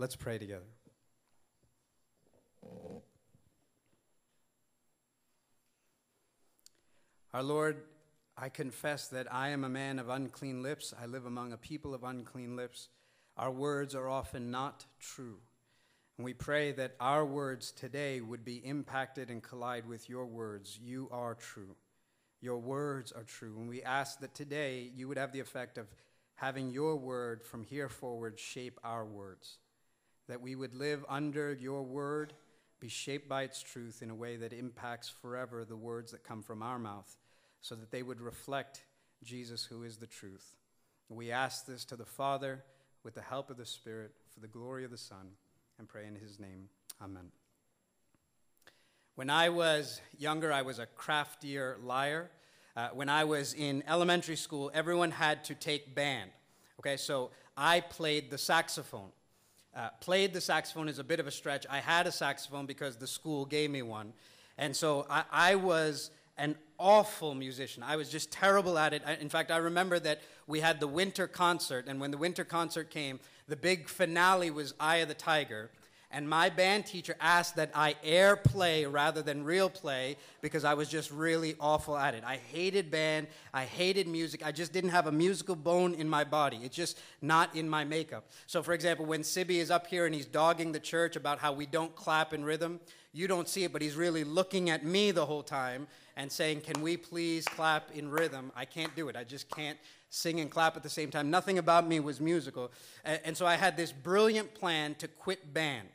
Let's pray together. Our Lord, I confess that I am a man of unclean lips. I live among a people of unclean lips. Our words are often not true. And we pray that our words today would be impacted and collide with your words. You are true. Your words are true. And we ask that today you would have the effect of having your word from here forward shape our words. That we would live under your word, be shaped by its truth in a way that impacts forever the words that come from our mouth so that they would reflect Jesus, who is the truth. We ask this to the Father with the help of the Spirit for the glory of the Son and pray in his name. Amen. When I was younger, I was a craftier liar. Uh, when I was in elementary school, everyone had to take band. Okay, so I played the saxophone. Uh, played the saxophone is a bit of a stretch. I had a saxophone because the school gave me one. And so I, I was an awful musician. I was just terrible at it. In fact, I remember that we had the winter concert, and when the winter concert came, the big finale was Eye of the Tiger. And my band teacher asked that I air play rather than real play because I was just really awful at it. I hated band, I hated music, I just didn't have a musical bone in my body. It's just not in my makeup. So, for example, when Sibby is up here and he's dogging the church about how we don't clap in rhythm, you don't see it, but he's really looking at me the whole time and saying, Can we please clap in rhythm? I can't do it. I just can't sing and clap at the same time. Nothing about me was musical. And so I had this brilliant plan to quit band.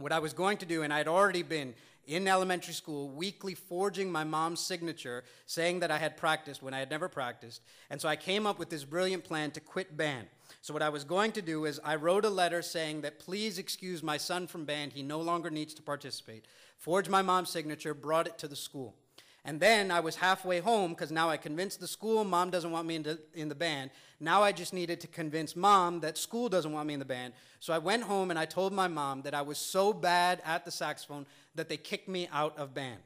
What I was going to do, and I'd already been in elementary school, weekly forging my mom's signature, saying that I had practiced when I had never practiced. And so I came up with this brilliant plan to quit band. So, what I was going to do is, I wrote a letter saying that please excuse my son from band. He no longer needs to participate. Forged my mom's signature, brought it to the school. And then I was halfway home because now I convinced the school mom doesn't want me in the, in the band. Now I just needed to convince mom that school doesn't want me in the band. So I went home and I told my mom that I was so bad at the saxophone that they kicked me out of band.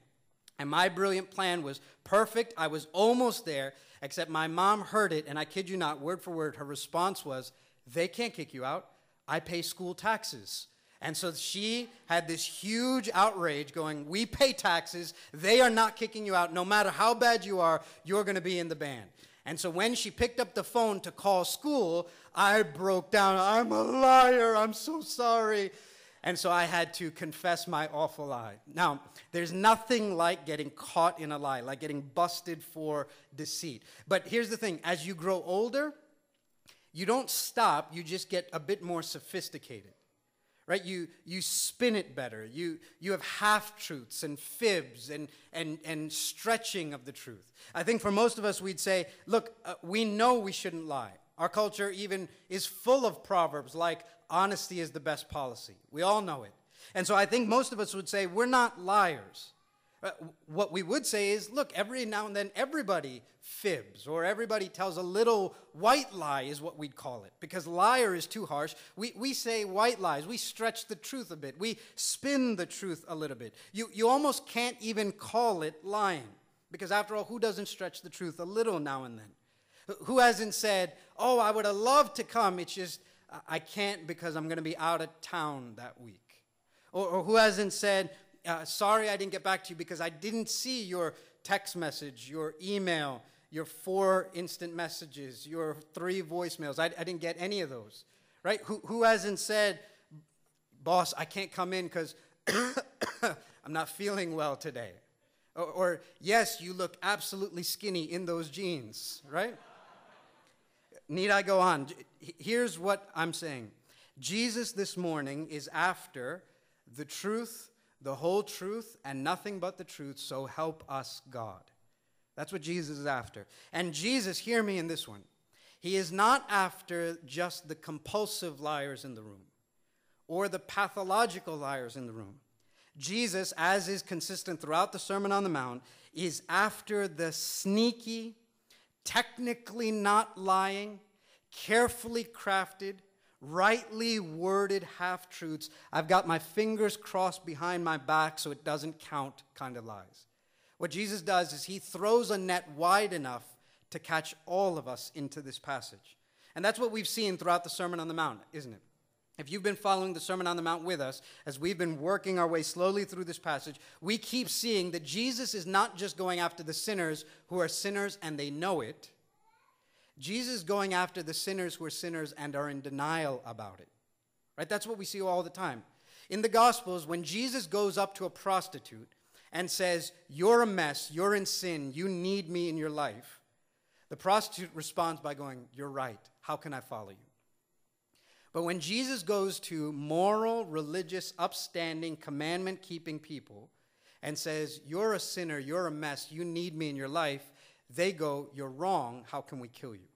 And my brilliant plan was perfect. I was almost there, except my mom heard it, and I kid you not, word for word, her response was, They can't kick you out. I pay school taxes. And so she had this huge outrage going, We pay taxes. They are not kicking you out. No matter how bad you are, you're going to be in the band. And so when she picked up the phone to call school, I broke down. I'm a liar. I'm so sorry. And so I had to confess my awful lie. Now, there's nothing like getting caught in a lie, like getting busted for deceit. But here's the thing as you grow older, you don't stop, you just get a bit more sophisticated. Right? You, you spin it better. You, you have half truths and fibs and, and, and stretching of the truth. I think for most of us, we'd say, look, uh, we know we shouldn't lie. Our culture even is full of proverbs like, honesty is the best policy. We all know it. And so I think most of us would say, we're not liars. Uh, what we would say is, look, every now and then everybody fibs or everybody tells a little white lie, is what we'd call it. Because liar is too harsh. We, we say white lies. We stretch the truth a bit. We spin the truth a little bit. You, you almost can't even call it lying. Because after all, who doesn't stretch the truth a little now and then? Who hasn't said, Oh, I would have loved to come, it's just I can't because I'm going to be out of town that week? Or, or who hasn't said, uh, Sorry I didn't get back to you because I didn't see your text message, your email, your four instant messages, your three voicemails. I, I didn't get any of those, right? Who, who hasn't said, Boss, I can't come in because I'm not feeling well today? Or, or, yes, you look absolutely skinny in those jeans, right? need I go on? Here's what I'm saying Jesus this morning is after the truth, the whole truth, and nothing but the truth, so help us God. That's what Jesus is after. And Jesus, hear me in this one. He is not after just the compulsive liars in the room or the pathological liars in the room. Jesus, as is consistent throughout the Sermon on the Mount, is after the sneaky, technically not lying, carefully crafted, rightly worded half truths. I've got my fingers crossed behind my back so it doesn't count kind of lies. What Jesus does is he throws a net wide enough to catch all of us into this passage. And that's what we've seen throughout the Sermon on the Mount, isn't it? If you've been following the Sermon on the Mount with us, as we've been working our way slowly through this passage, we keep seeing that Jesus is not just going after the sinners who are sinners and they know it. Jesus going after the sinners who are sinners and are in denial about it. Right? That's what we see all the time. In the Gospels, when Jesus goes up to a prostitute and says, You're a mess, you're in sin, you need me in your life, the prostitute responds by going, You're right, how can I follow you? But when Jesus goes to moral, religious, upstanding, commandment keeping people and says, You're a sinner, you're a mess, you need me in your life, they go, You're wrong, how can we kill you?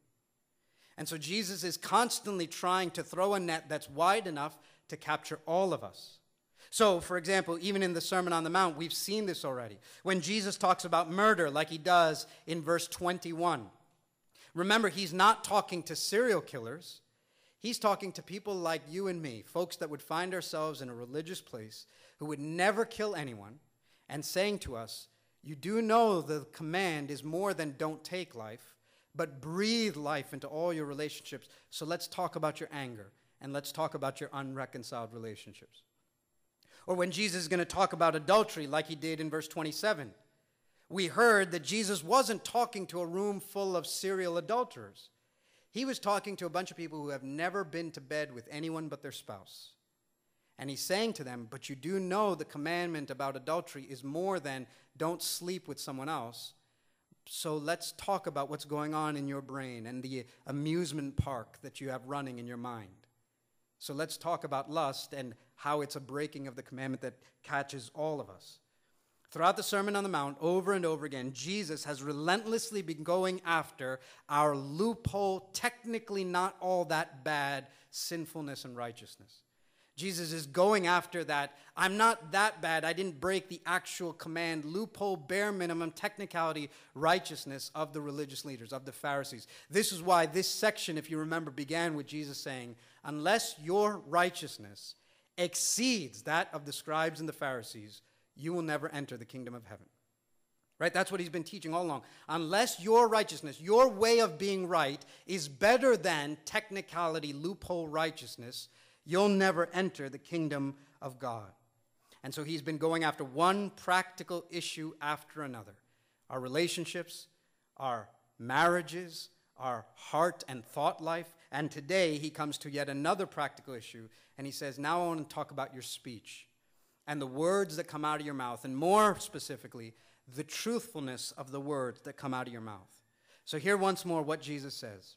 And so Jesus is constantly trying to throw a net that's wide enough to capture all of us. So, for example, even in the Sermon on the Mount, we've seen this already. When Jesus talks about murder, like he does in verse 21, remember, he's not talking to serial killers. He's talking to people like you and me, folks that would find ourselves in a religious place who would never kill anyone, and saying to us, You do know the command is more than don't take life, but breathe life into all your relationships. So let's talk about your anger and let's talk about your unreconciled relationships. Or when Jesus is going to talk about adultery, like he did in verse 27, we heard that Jesus wasn't talking to a room full of serial adulterers. He was talking to a bunch of people who have never been to bed with anyone but their spouse. And he's saying to them, But you do know the commandment about adultery is more than don't sleep with someone else. So let's talk about what's going on in your brain and the amusement park that you have running in your mind. So let's talk about lust and how it's a breaking of the commandment that catches all of us. Throughout the Sermon on the Mount, over and over again, Jesus has relentlessly been going after our loophole, technically not all that bad sinfulness and righteousness. Jesus is going after that. I'm not that bad. I didn't break the actual command, loophole, bare minimum, technicality, righteousness of the religious leaders, of the Pharisees. This is why this section, if you remember, began with Jesus saying, Unless your righteousness exceeds that of the scribes and the Pharisees, you will never enter the kingdom of heaven. Right? That's what he's been teaching all along. Unless your righteousness, your way of being right, is better than technicality, loophole righteousness, you'll never enter the kingdom of God. And so he's been going after one practical issue after another our relationships, our marriages, our heart and thought life. And today he comes to yet another practical issue, and he says, Now I want to talk about your speech and the words that come out of your mouth, and more specifically, the truthfulness of the words that come out of your mouth. So, here once more what Jesus says.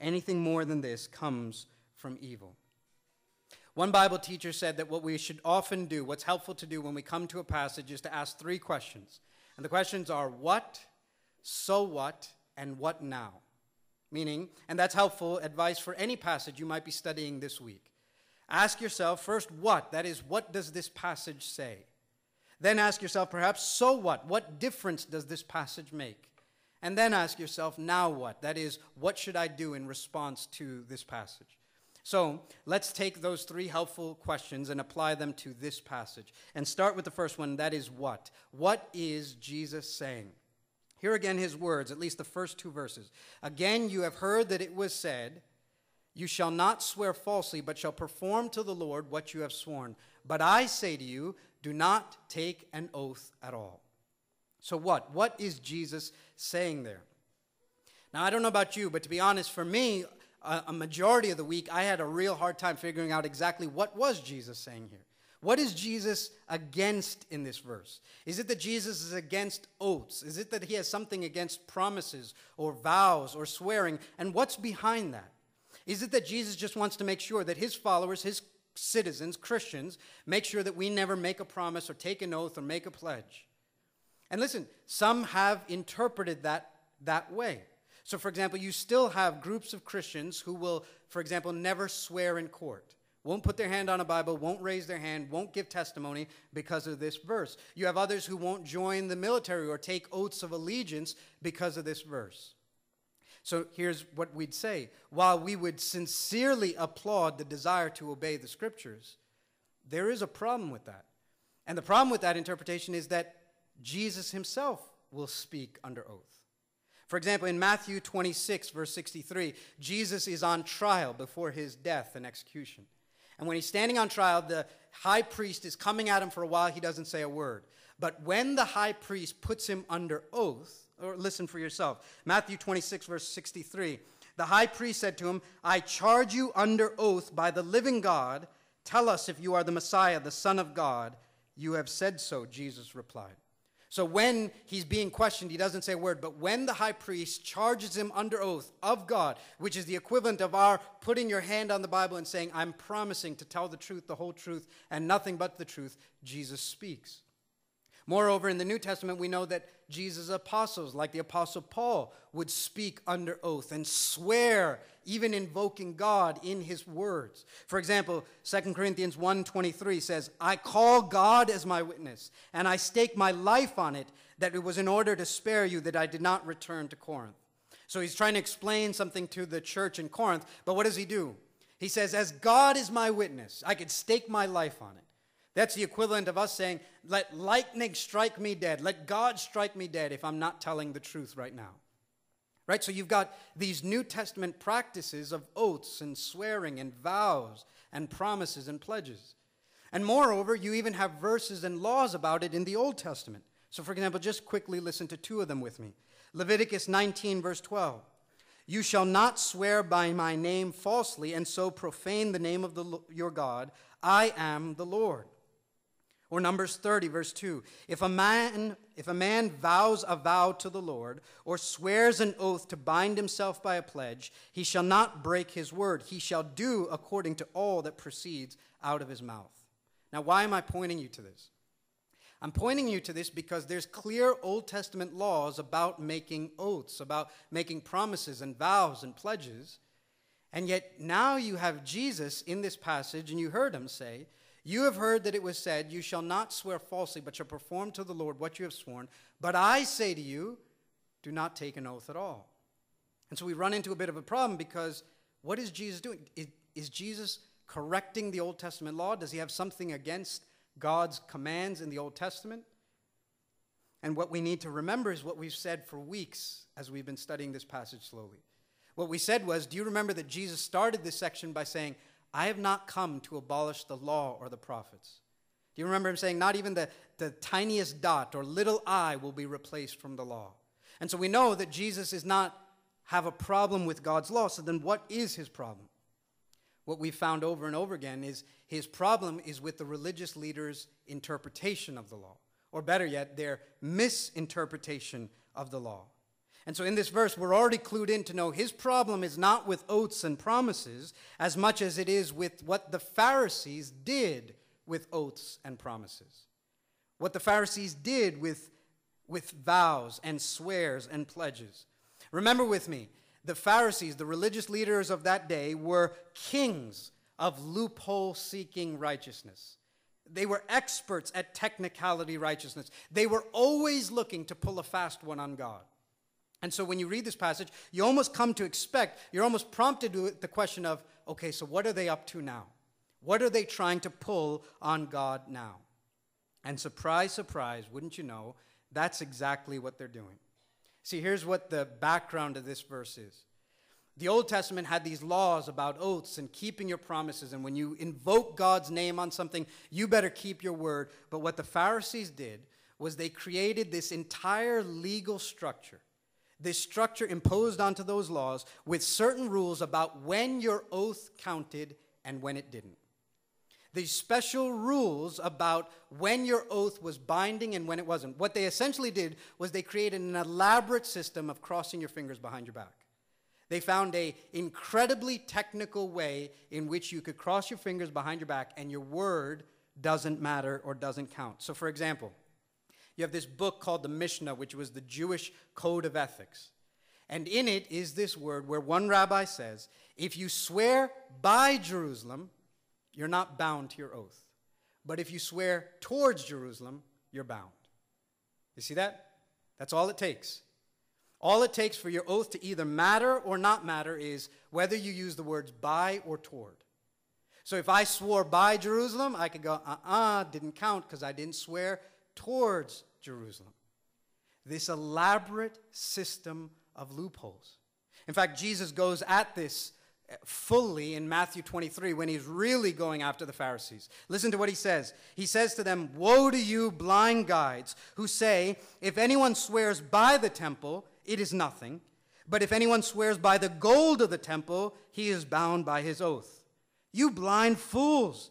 Anything more than this comes from evil. One Bible teacher said that what we should often do, what's helpful to do when we come to a passage, is to ask three questions. And the questions are what, so what, and what now? Meaning, and that's helpful advice for any passage you might be studying this week. Ask yourself first, what? That is, what does this passage say? Then ask yourself, perhaps, so what? What difference does this passage make? And then ask yourself, now what? That is, what should I do in response to this passage? So let's take those three helpful questions and apply them to this passage. And start with the first one that is, what? What is Jesus saying? Here again his words, at least the first two verses. Again, you have heard that it was said, You shall not swear falsely, but shall perform to the Lord what you have sworn. But I say to you, do not take an oath at all. So, what? What is Jesus saying there? Now, I don't know about you, but to be honest, for me, a, majority of the week, I had a real hard time figuring out exactly what was Jesus saying here. What is Jesus against in this verse? Is it that Jesus is against oaths? Is it that he has something against promises or vows or swearing? And what's behind that? Is it that Jesus just wants to make sure that his followers, his citizens, Christians, make sure that we never make a promise or take an oath or make a pledge? And listen, some have interpreted that that way. So, for example, you still have groups of Christians who will, for example, never swear in court won't put their hand on a Bible, won't raise their hand, won't give testimony because of this verse. You have others who won't join the military or take oaths of allegiance because of this verse. So here's what we'd say while we would sincerely applaud the desire to obey the scriptures, there is a problem with that. And the problem with that interpretation is that Jesus himself will speak under oath. For example, in Matthew 26, verse 63, Jesus is on trial before his death and execution. And when he's standing on trial, the high priest is coming at him for a while. He doesn't say a word. But when the high priest puts him under oath, or listen for yourself. Matthew 26, verse 63. The high priest said to him, I charge you under oath by the living God. Tell us if you are the Messiah, the Son of God. You have said so, Jesus replied. So when he's being questioned, he doesn't say a word, but when the high priest charges him under oath of God, which is the equivalent of our putting your hand on the Bible and saying, I'm promising to tell the truth, the whole truth, and nothing but the truth, Jesus speaks. Moreover, in the New Testament, we know that Jesus' apostles, like the Apostle Paul, would speak under oath and swear, even invoking God in his words. For example, 2 Corinthians 1.23 says, I call God as my witness, and I stake my life on it, that it was in order to spare you that I did not return to Corinth. So he's trying to explain something to the church in Corinth, but what does he do? He says, As God is my witness, I could stake my life on it. That's the equivalent of us saying, let lightning strike me dead. Let God strike me dead if I'm not telling the truth right now. Right? So you've got these New Testament practices of oaths and swearing and vows and promises and pledges. And moreover, you even have verses and laws about it in the Old Testament. So, for example, just quickly listen to two of them with me Leviticus 19, verse 12. You shall not swear by my name falsely and so profane the name of the, your God. I am the Lord. Or Numbers 30, verse 2. If a man, if a man vows a vow to the Lord, or swears an oath to bind himself by a pledge, he shall not break his word. He shall do according to all that proceeds out of his mouth. Now, why am I pointing you to this? I'm pointing you to this because there's clear Old Testament laws about making oaths, about making promises and vows and pledges. And yet now you have Jesus in this passage, and you heard him say, you have heard that it was said, You shall not swear falsely, but shall perform to the Lord what you have sworn. But I say to you, do not take an oath at all. And so we run into a bit of a problem because what is Jesus doing? Is, is Jesus correcting the Old Testament law? Does he have something against God's commands in the Old Testament? And what we need to remember is what we've said for weeks as we've been studying this passage slowly. What we said was, do you remember that Jesus started this section by saying, I have not come to abolish the law or the prophets. Do you remember him saying, Not even the, the tiniest dot or little I will be replaced from the law? And so we know that Jesus does not have a problem with God's law. So then, what is his problem? What we've found over and over again is his problem is with the religious leaders' interpretation of the law, or better yet, their misinterpretation of the law. And so in this verse, we're already clued in to know his problem is not with oaths and promises as much as it is with what the Pharisees did with oaths and promises. What the Pharisees did with, with vows and swears and pledges. Remember with me, the Pharisees, the religious leaders of that day, were kings of loophole seeking righteousness. They were experts at technicality righteousness. They were always looking to pull a fast one on God. And so when you read this passage, you almost come to expect, you're almost prompted with the question of, okay, so what are they up to now? What are they trying to pull on God now? And surprise, surprise, wouldn't you know, that's exactly what they're doing. See, here's what the background of this verse is. The Old Testament had these laws about oaths and keeping your promises. And when you invoke God's name on something, you better keep your word. But what the Pharisees did was they created this entire legal structure this structure imposed onto those laws with certain rules about when your oath counted and when it didn't. These special rules about when your oath was binding and when it wasn't. What they essentially did was they created an elaborate system of crossing your fingers behind your back. They found a incredibly technical way in which you could cross your fingers behind your back and your word doesn't matter or doesn't count. So for example, you have this book called the Mishnah, which was the Jewish code of ethics. And in it is this word where one rabbi says, if you swear by Jerusalem, you're not bound to your oath. But if you swear towards Jerusalem, you're bound. You see that? That's all it takes. All it takes for your oath to either matter or not matter is whether you use the words by or toward. So if I swore by Jerusalem, I could go, uh uh-uh, uh, didn't count because I didn't swear towards Jerusalem. This elaborate system of loopholes. In fact, Jesus goes at this eh, fully in Matthew 23 when he's really going after the Pharisees. Listen to what he says. He says to them, Woe to you, blind guides, who say, If anyone swears by the temple, it is nothing. But if anyone swears by the gold of the temple, he is bound by his oath. You blind fools!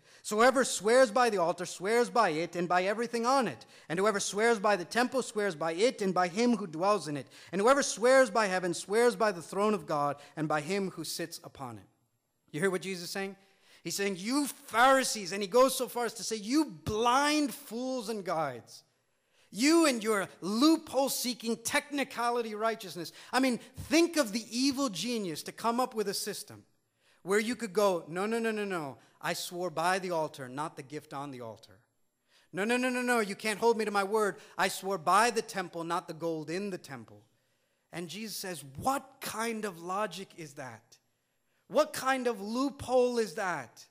So whoever swears by the altar swears by it and by everything on it. And whoever swears by the temple swears by it and by him who dwells in it. And whoever swears by heaven swears by the throne of God and by him who sits upon it. You hear what Jesus is saying? He's saying, You Pharisees, and he goes so far as to say, You blind fools and guides. You and your loophole seeking technicality righteousness. I mean, think of the evil genius to come up with a system where you could go, No, no, no, no, no. I swore by the altar, not the gift on the altar. No, no, no, no, no. You can't hold me to my word. I swore by the temple, not the gold in the temple. And Jesus says, What kind of logic is that? What kind of loophole is that?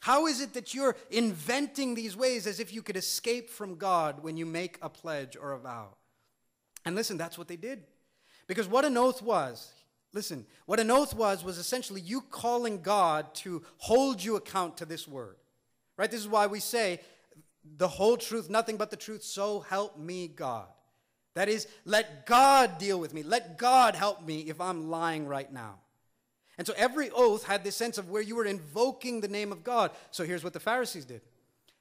How is it that you're inventing these ways as if you could escape from God when you make a pledge or a vow? And listen, that's what they did. Because what an oath was, listen, what an oath was, was essentially you calling God to hold you account to this word. Right? This is why we say, the whole truth, nothing but the truth, so help me God. That is, let God deal with me. Let God help me if I'm lying right now. And so every oath had this sense of where you were invoking the name of God. So here's what the Pharisees did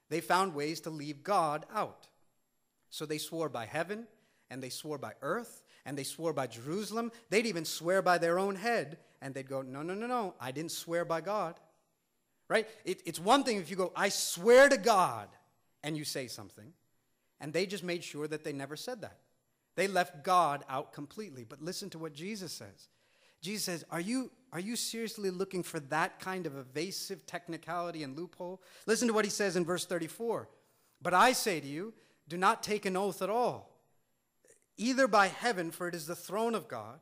they found ways to leave God out. So they swore by heaven, and they swore by earth, and they swore by Jerusalem. They'd even swear by their own head, and they'd go, No, no, no, no, I didn't swear by God. Right? It, it's one thing if you go, I swear to God, and you say something. And they just made sure that they never said that. They left God out completely. But listen to what Jesus says. Jesus says, Are you, are you seriously looking for that kind of evasive technicality and loophole? Listen to what he says in verse 34. But I say to you, do not take an oath at all, either by heaven, for it is the throne of God,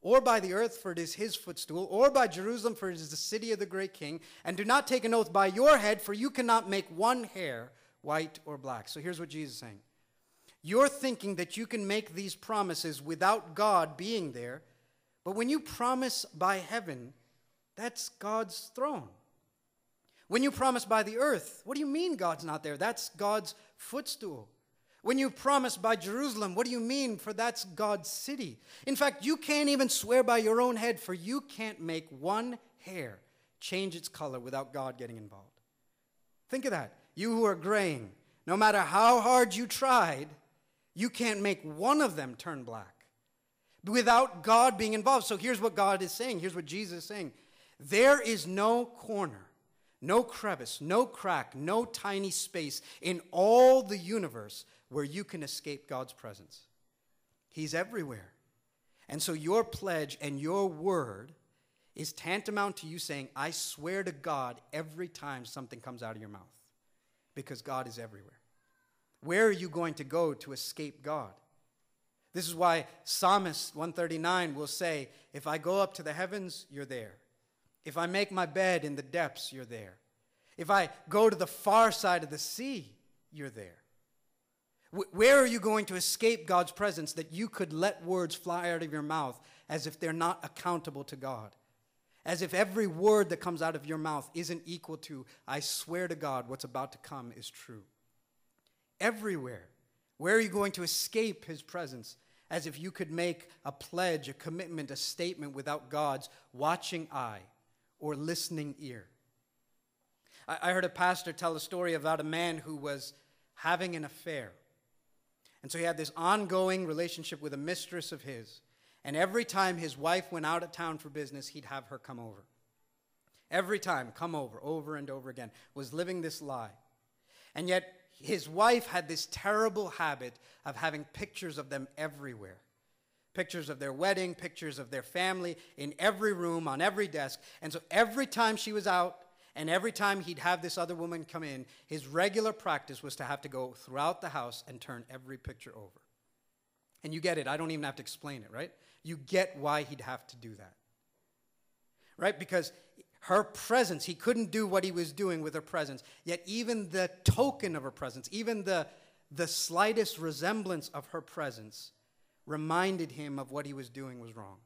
or by the earth, for it is his footstool, or by Jerusalem, for it is the city of the great king. And do not take an oath by your head, for you cannot make one hair white or black. So here's what Jesus is saying You're thinking that you can make these promises without God being there but when you promise by heaven, that's God's throne. When you promise by the earth, what do you mean God's not there? That's God's footstool. When you promise by Jerusalem, what do you mean? For that's God's city. In fact, you can't even swear by your own head, for you can't make one hair change its color without God getting involved. Think of that. You who are graying, no matter how hard you tried, you can't make one of them turn black without God being involved. So here's what God is saying. Here's what Jesus is saying. There is no corner, no crevice, no crack, no tiny space in all the universe where you can escape God's presence. He's everywhere. And so your pledge and your word is tantamount to you saying, I swear to God every time something comes out of your mouth, because God is everywhere. Where are you going to go to escape God? This is why Psalmist 139 will say, If I go up to the heavens, you're there. If I make my bed in the depths, you're there. If I go to the far side of the sea, you're there. Where are you going to escape God's presence that you could let words fly out of your mouth as if they're not accountable to God? As if every word that comes out of your mouth isn't equal to, I swear to God, what's about to come is true. Everywhere. Where are you going to escape his presence as if you could make a pledge, a commitment, a statement without God's watching eye or listening ear. I, heard a pastor tell a story about a man who was having an affair. And so he had this ongoing relationship with a mistress of his. And every time his wife went out of town for business, he'd have her come over. Every time, come over, over and over again, was living this lie. And yet, his wife had this terrible habit of having pictures of them everywhere pictures of their wedding, pictures of their family in every room, on every desk. And so every time she was out, and every time he'd have this other woman come in, his regular practice was to have to go throughout the house and turn every picture over. And you get it. I don't even have to explain it, right? You get why he'd have to do that. Right? Because her presence, he couldn't do what he was doing with her presence. Yet, even the token of her presence, even the, the slightest resemblance of her presence, reminded him of what he was doing was wrong.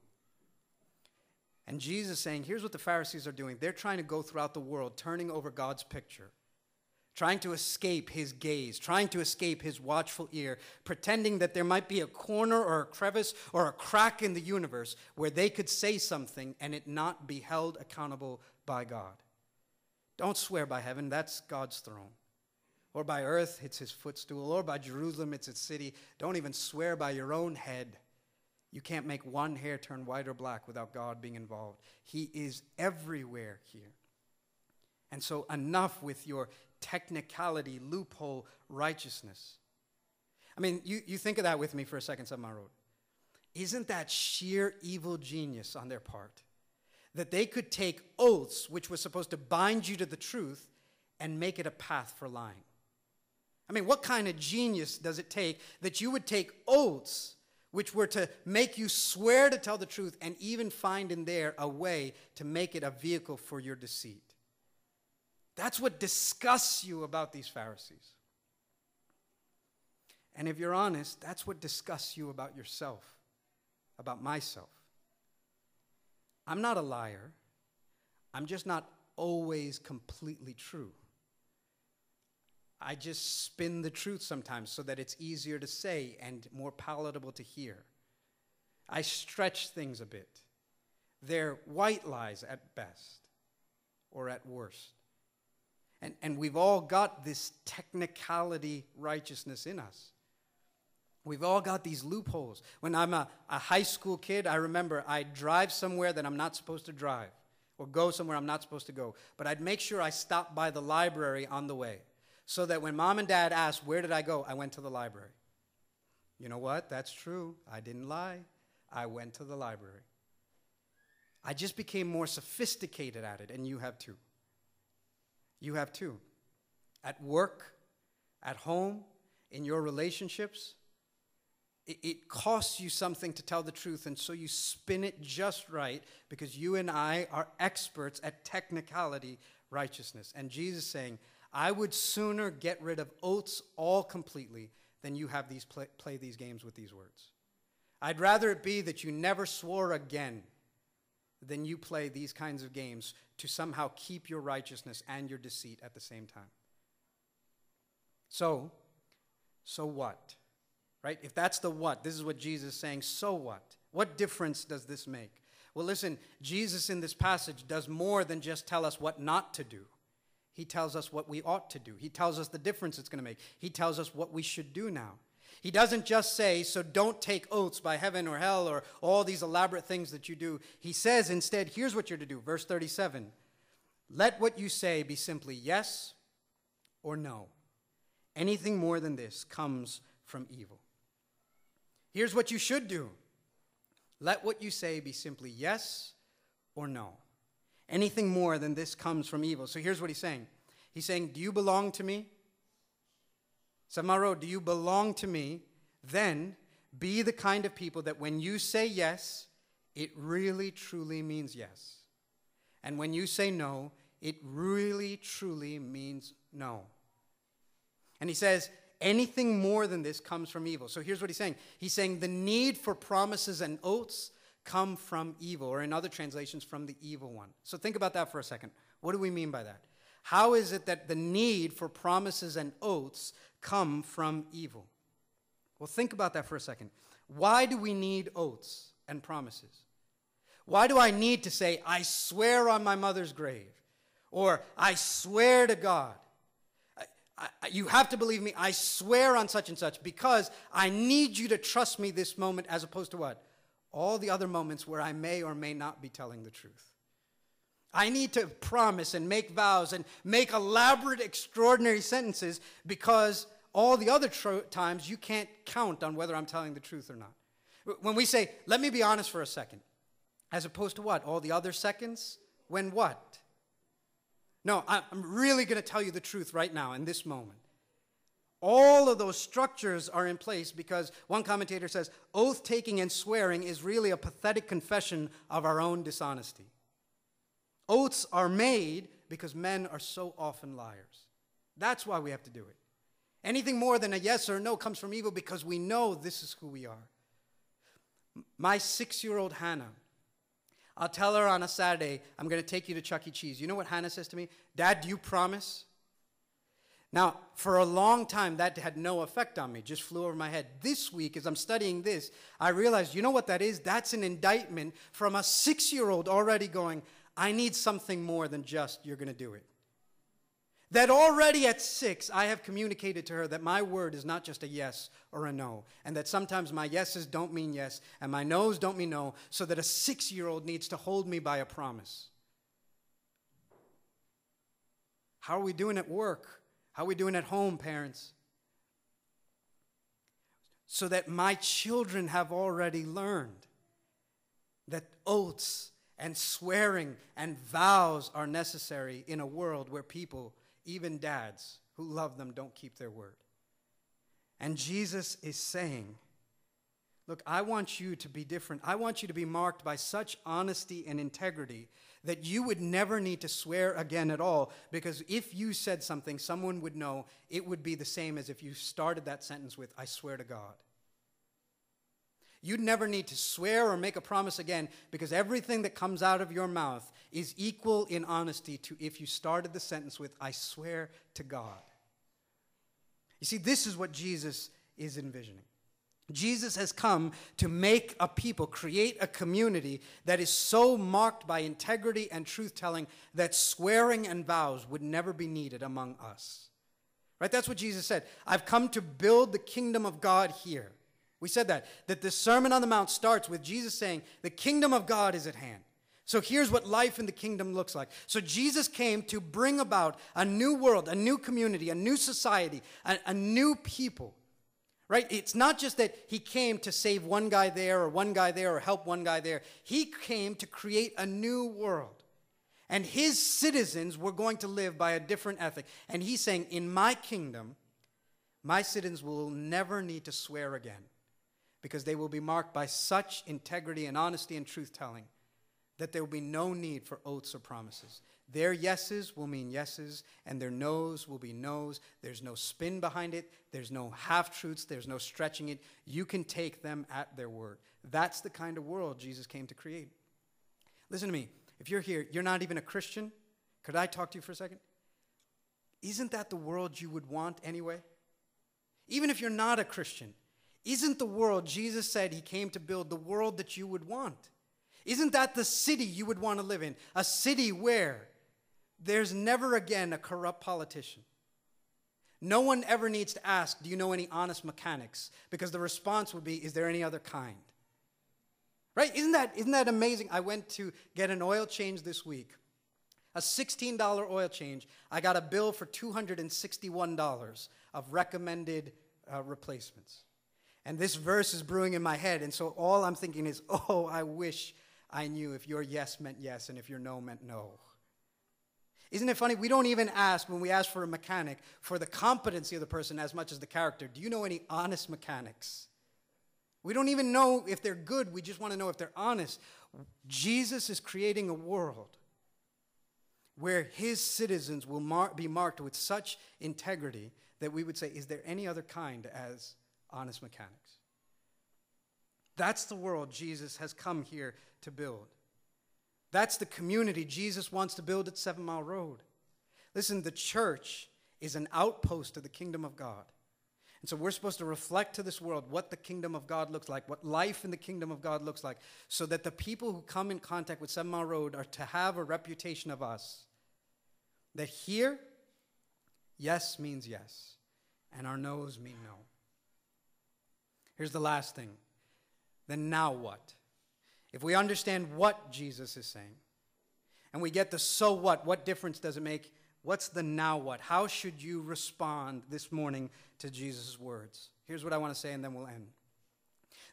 And Jesus saying, here's what the Pharisees are doing. They're trying to go throughout the world, turning over God's picture, trying to escape his gaze, trying to escape his watchful ear, pretending that there might be a corner or a crevice or a crack in the universe where they could say something and it not be held accountable by God. Don't swear by heaven, that's God's throne or by earth, it's his footstool, or by Jerusalem, it's its city. Don't even swear by your own head. You can't make one hair turn white or black without God being involved. He is everywhere here. And so, enough with your technicality, loophole, righteousness. I mean, you, you think of that with me for a second, Seven Road. Isn't that sheer evil genius on their part? That they could take oaths, which was supposed to bind you to the truth, and make it a path for lying. I mean, what kind of genius does it take that you would take oaths which were to make you swear to tell the truth and even find in there a way to make it a vehicle for your deceit? That's what disgusts you about these Pharisees. And if you're honest, that's what disgusts you about yourself, about myself. I'm not a liar. I'm just not always completely true. I just spin the truth sometimes so that it's easier to say and more palatable to hear. I stretch things a bit. They're white lies at best or at worst. And, and we've all got this technicality righteousness in us. We've all got these loopholes. When I'm a, a high school kid, I remember I'd drive somewhere that I'm not supposed to drive or go somewhere I'm not supposed to go. But I'd make sure I stopped by the library on the way so that when mom and dad asked, Where did I go? I went to the library. You know what? That's true. I didn't lie. I went to the library. I just became more sophisticated at it, and you have too. You have too. At work, at home, in your relationships, it, it costs you something to tell the truth, and so you spin it just right because you and I are experts at technicality righteousness. And Jesus saying, I would sooner get rid of oaths all completely than you have these play, play these games with these words. I'd rather it be that you never swore again than you play these kinds of games to somehow keep your righteousness and your deceit at the same time. So, so what? Right? If that's the what, this is what Jesus is saying, so what? What difference does this make? Well, listen, Jesus in this passage does more than just tell us what not to do. He tells us what we ought to do. He tells us the difference it's going to make. He tells us what we should do now. He doesn't just say, so don't take oaths by heaven or hell or all these elaborate things that you do. He says instead, here's what you're to do. Verse 37 Let what you say be simply yes or no. Anything more than this comes from evil. Here's what you should do let what you say be simply yes or no. Anything more than this comes from evil. So here's what he's saying He's saying, Do you belong to me? Samaro, do you belong to me? Then be the kind of people that when you say yes, it really truly means yes. And when you say no, it really truly means no. And he says, anything more than this comes from evil. So here's what he's saying He's saying the need for promises and oaths come from evil, or in other translations, from the evil one. So think about that for a second. What do we mean by that? How is it that the need for promises and oaths come from evil? Well, think about that for a second. Why do we need oaths and promises? Why do I need to say, I swear on my mother's grave? Or, I swear to God? I, I, you have to believe me, I swear on such and such, because I need you to trust me this moment as opposed to what? All the other moments where I may or may not be telling the truth. I need to promise and make vows and make elaborate, extraordinary sentences because all the other tr- times you can't count on whether I'm telling the truth or not. When we say, let me be honest for a second, as opposed to what? All the other seconds? When what? No, I'm really going to tell you the truth right now in this moment. All of those structures are in place because one commentator says oath taking and swearing is really a pathetic confession of our own dishonesty. Oaths are made because men are so often liars. That's why we have to do it. Anything more than a yes or no comes from evil because we know this is who we are. My six year old Hannah, I'll tell her on a Saturday, I'm going to take you to Chuck E. Cheese. You know what Hannah says to me? Dad, do you promise? Now, for a long time, that had no effect on me, just flew over my head. This week, as I'm studying this, I realized, you know what that is? That's an indictment from a six year old already going, I need something more than just, you're going to do it. That already at six, I have communicated to her that my word is not just a yes or a no, and that sometimes my yeses don't mean yes, and my nos don't mean no, so that a six year old needs to hold me by a promise. How are we doing at work? How are we doing at home, parents? So that my children have already learned that oaths and swearing and vows are necessary in a world where people even dads who love them don't keep their word. And Jesus is saying, Look, I want you to be different. I want you to be marked by such honesty and integrity that you would never need to swear again at all, because if you said something, someone would know it would be the same as if you started that sentence with, I swear to God. You'd never need to swear or make a promise again because everything that comes out of your mouth is equal in honesty to if you started the sentence with, I swear to God. You see, this is what Jesus is envisioning. Jesus has come to make a people, create a community that is so marked by integrity and truth telling that swearing and vows would never be needed among us. Right? That's what Jesus said. I've come to build the kingdom of God here. We said that, that the Sermon on the Mount starts with Jesus saying, The kingdom of God is at hand. So here's what life in the kingdom looks like. So Jesus came to bring about a new world, a new community, a new society, a, a new people. Right? It's not just that he came to save one guy there or one guy there or help one guy there. He came to create a new world. And his citizens were going to live by a different ethic. And he's saying, In my kingdom, my citizens will never need to swear again because they will be marked by such integrity and honesty and truth telling that there will be no need for oaths or promises. Their yeses will mean yeses, and their noes will be noes. There's no spin behind it, there's no half truths, there's no stretching it. You can take them at their word. That's the kind of world Jesus came to create. Listen to me. If you're here, you're not even a Christian. Could I talk to you for a second? Isn't that the world you would want anyway? Even if you're not a Christian, isn't the world Jesus said he came to build the world that you would want? Isn't that the city you would want to live in? A city where there's never again a corrupt politician. No one ever needs to ask, Do you know any honest mechanics? Because the response would be, Is there any other kind? Right? Isn't that, isn't that amazing? I went to get an oil change this week. A $16 oil change. I got a bill for $261 of recommended uh, replacements. And this verse is brewing in my head. And so all I'm thinking is, oh, I wish I knew if your yes meant yes and if your no meant no. Isn't it funny? We don't even ask when we ask for a mechanic for the competency of the person as much as the character. Do you know any honest mechanics? We don't even know if they're good, we just want to know if they're honest. Jesus is creating a world where his citizens will mar- be marked with such integrity that we would say, Is there any other kind as honest mechanics. That's the world Jesus has come here to build. That's the community Jesus wants to build at Seven Mile Road. Listen, the church is an outpost of the kingdom of God. And so we're supposed to reflect to this world what the kingdom of God looks like, what life in the kingdom of God looks like, so that the people who come in contact with Seven Mile Road are to have a reputation of us. That here, yes means yes, and our no's mean no. Here's the last thing. Then now what? If we understand what Jesus is saying, and we get the so what, what difference does it make? What's the now what? How should you respond this morning to Jesus' words? Here's what I want to say, and then we'll end.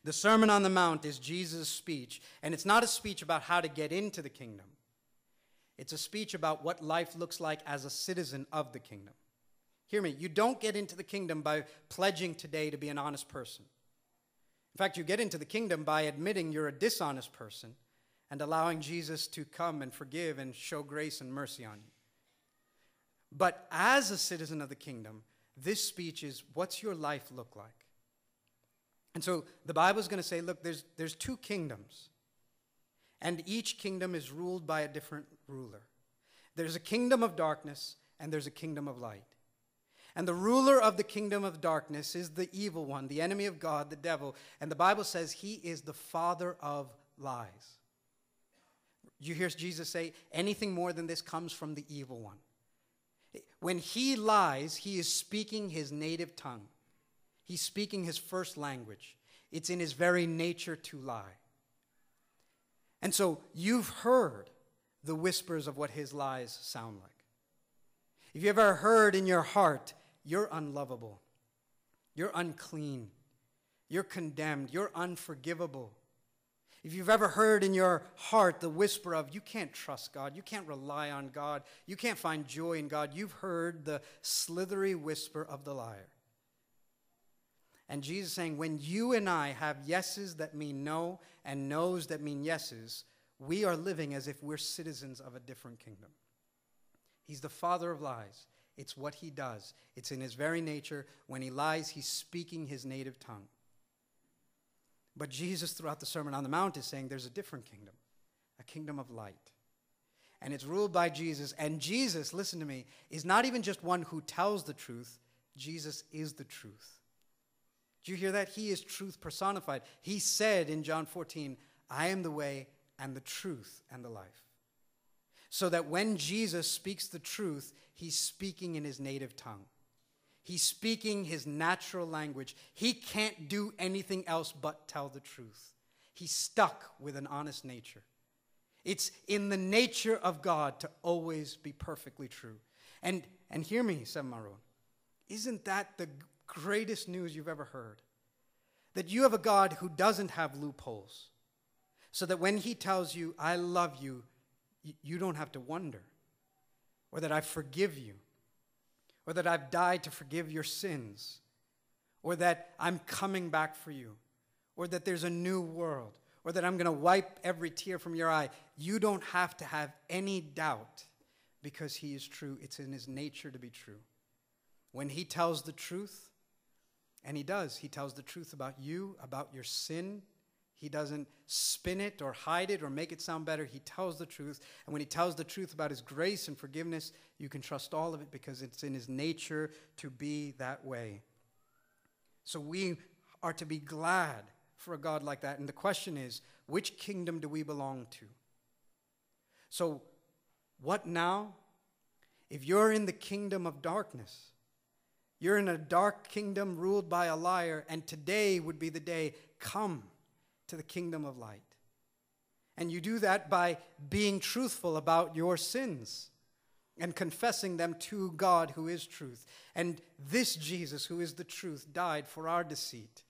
The Sermon on the Mount is Jesus' speech, and it's not a speech about how to get into the kingdom. It's a speech about what life looks like as a citizen of the kingdom. Hear me, you don't get into the kingdom by pledging today to be an honest person. In fact, you get into the kingdom by admitting you're a dishonest person and allowing Jesus to come and forgive and show grace and mercy on you. But as a citizen of the kingdom, this speech is what's your life look like? And so the Bible is going to say, look, there's, there's two kingdoms, and each kingdom is ruled by a different ruler. There's a kingdom of darkness, and there's a kingdom of light. And the ruler of the kingdom of darkness is the evil one, the enemy of God, the devil. And the Bible says he is the father of lies. You hear Jesus say, anything more than this comes from the evil one. When he lies, he is speaking his native tongue. He's speaking his first language. It's in his very nature to lie. And so you've heard the whispers of what his lies sound like. If you ever heard in your heart, you're unlovable, you're unclean, you're condemned, you're unforgivable. If you've ever heard in your heart the whisper of, you can't trust God, you can't rely on God, you can't find joy in God, you've heard the slithery whisper of the liar. And Jesus saying, when you and I have yeses that mean no and no's that mean yeses, we are living as if we're citizens of a different kingdom. He's the father of lies. It's what he does, it's in his very nature. When he lies, he's speaking his native tongue. But Jesus, throughout the Sermon on the Mount, is saying there's a different kingdom, a kingdom of light. And it's ruled by Jesus. And Jesus, listen to me, is not even just one who tells the truth, Jesus is the truth. Do you hear that? He is truth personified. He said in John 14, I am the way and the truth and the life so that when Jesus speaks the truth, he's speaking in his native tongue. He's speaking his natural language. He can't do anything else but tell the truth. He's stuck with an honest nature. It's in the nature of God to always be perfectly true. And, and hear me, Samaron, isn't that the greatest news you've ever heard? That you have a God who doesn't have loopholes. So that when he tells you, I love you, you don't have to wonder. Or that I forgive you. Or that I've died to forgive your sins. Or that I'm coming back for you. Or that there's a new world. Or that I'm going to wipe every tear from your eye. You don't have to have any doubt because He is true. It's in His nature to be true. When He tells the truth, and He does, He tells the truth about you, about your sin, he doesn't spin it or hide it or make it sound better. He tells the truth. And when he tells the truth about his grace and forgiveness, you can trust all of it because it's in his nature to be that way. So we are to be glad for a God like that. And the question is which kingdom do we belong to? So, what now? If you're in the kingdom of darkness, you're in a dark kingdom ruled by a liar, and today would be the day, come to the kingdom of light. And you do that by being truthful about your sins and confessing them to God who is truth. And this Jesus, who is the truth, died for our deceit.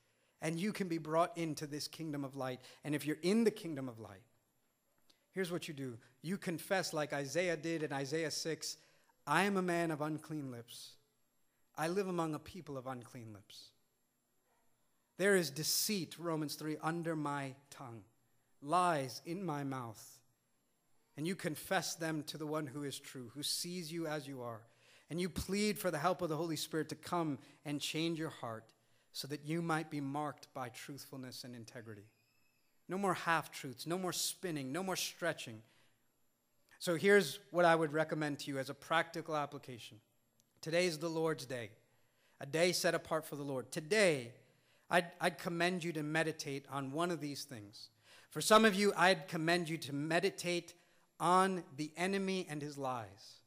And you can be brought into this kingdom of light. And if you're in the kingdom of light, here's what you do you confess, like Isaiah did in Isaiah 6 I am a man of unclean lips. I live among a people of unclean lips. There is deceit, Romans 3, under my tongue, lies in my mouth. And you confess them to the one who is true, who sees you as you are. And you plead for the help of the Holy Spirit to come and change your heart so that you might be marked by truthfulness and integrity. No more half truths, no more spinning, no more stretching. So here's what I would recommend to you as a practical application. Today is the Lord's day, a day set apart for the Lord. Today, I'd, I'd commend you to meditate on one of these things. For some of you, I'd commend you to meditate on the enemy and his lies.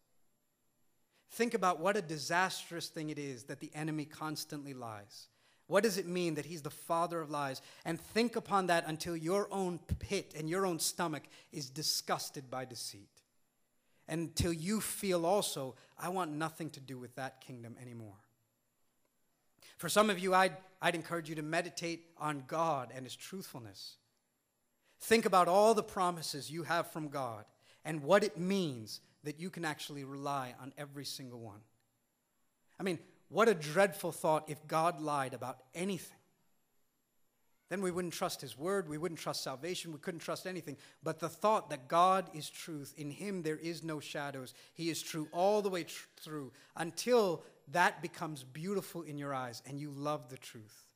Think about what a disastrous thing it is that the enemy constantly lies. What does it mean that he's the father of lies? And think upon that until your own pit and your own stomach is disgusted by deceit. Until you feel also, I want nothing to do with that kingdom anymore. For some of you, I'd, I'd encourage you to meditate on God and his truthfulness. Think about all the promises you have from God and what it means that you can actually rely on every single one. I mean, what a dreadful thought if God lied about anything. Then we wouldn't trust His word, we wouldn't trust salvation, we couldn't trust anything. But the thought that God is truth, in Him there is no shadows, He is true all the way tr- through until that becomes beautiful in your eyes and you love the truth.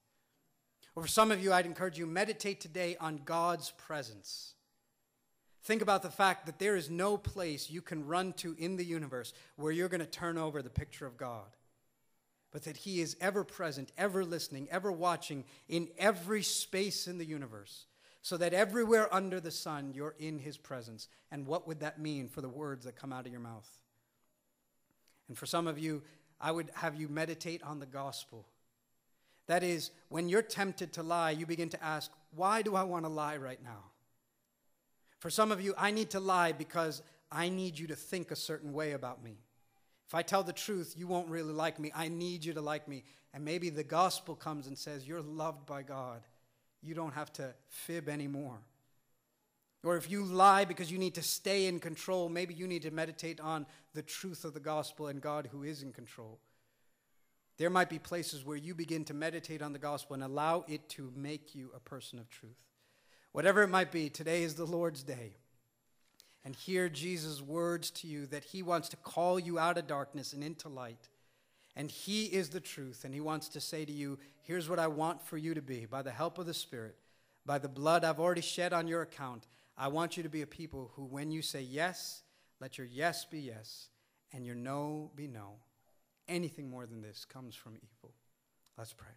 Or for some of you, I'd encourage you meditate today on God's presence. Think about the fact that there is no place you can run to in the universe where you're going to turn over the picture of God but that He is ever present, ever listening, ever watching in every space in the universe, so that everywhere under the sun you're in His presence. And what would that mean for the words that come out of your mouth? And for some of you, I would have you meditate on the gospel. That is, when you're tempted to lie, you begin to ask, why do I want to lie right now? For some of you, I need to lie because I need you to think a certain way about me. If I tell the truth, you won't really like me. I need you to like me. And maybe the gospel comes and says, You're loved by God. You don't have to fib anymore. Or if you lie because you need to stay in control, maybe you need to meditate on the truth of the gospel and God who is in control. There might be places where you begin to meditate on the gospel and allow it to make you a person of truth. Whatever it might be, today is the Lord's day and hear Jesus' words to you that he wants to call you out of darkness and into light. And he is the truth, and he wants to say to you, Here's what I want for you to be by the help of the Spirit, by the blood I've already shed on your account. I want you to be a people who, when you say yes, let your yes be yes, and your no be no. Anything more than this comes from evil. Let's pray.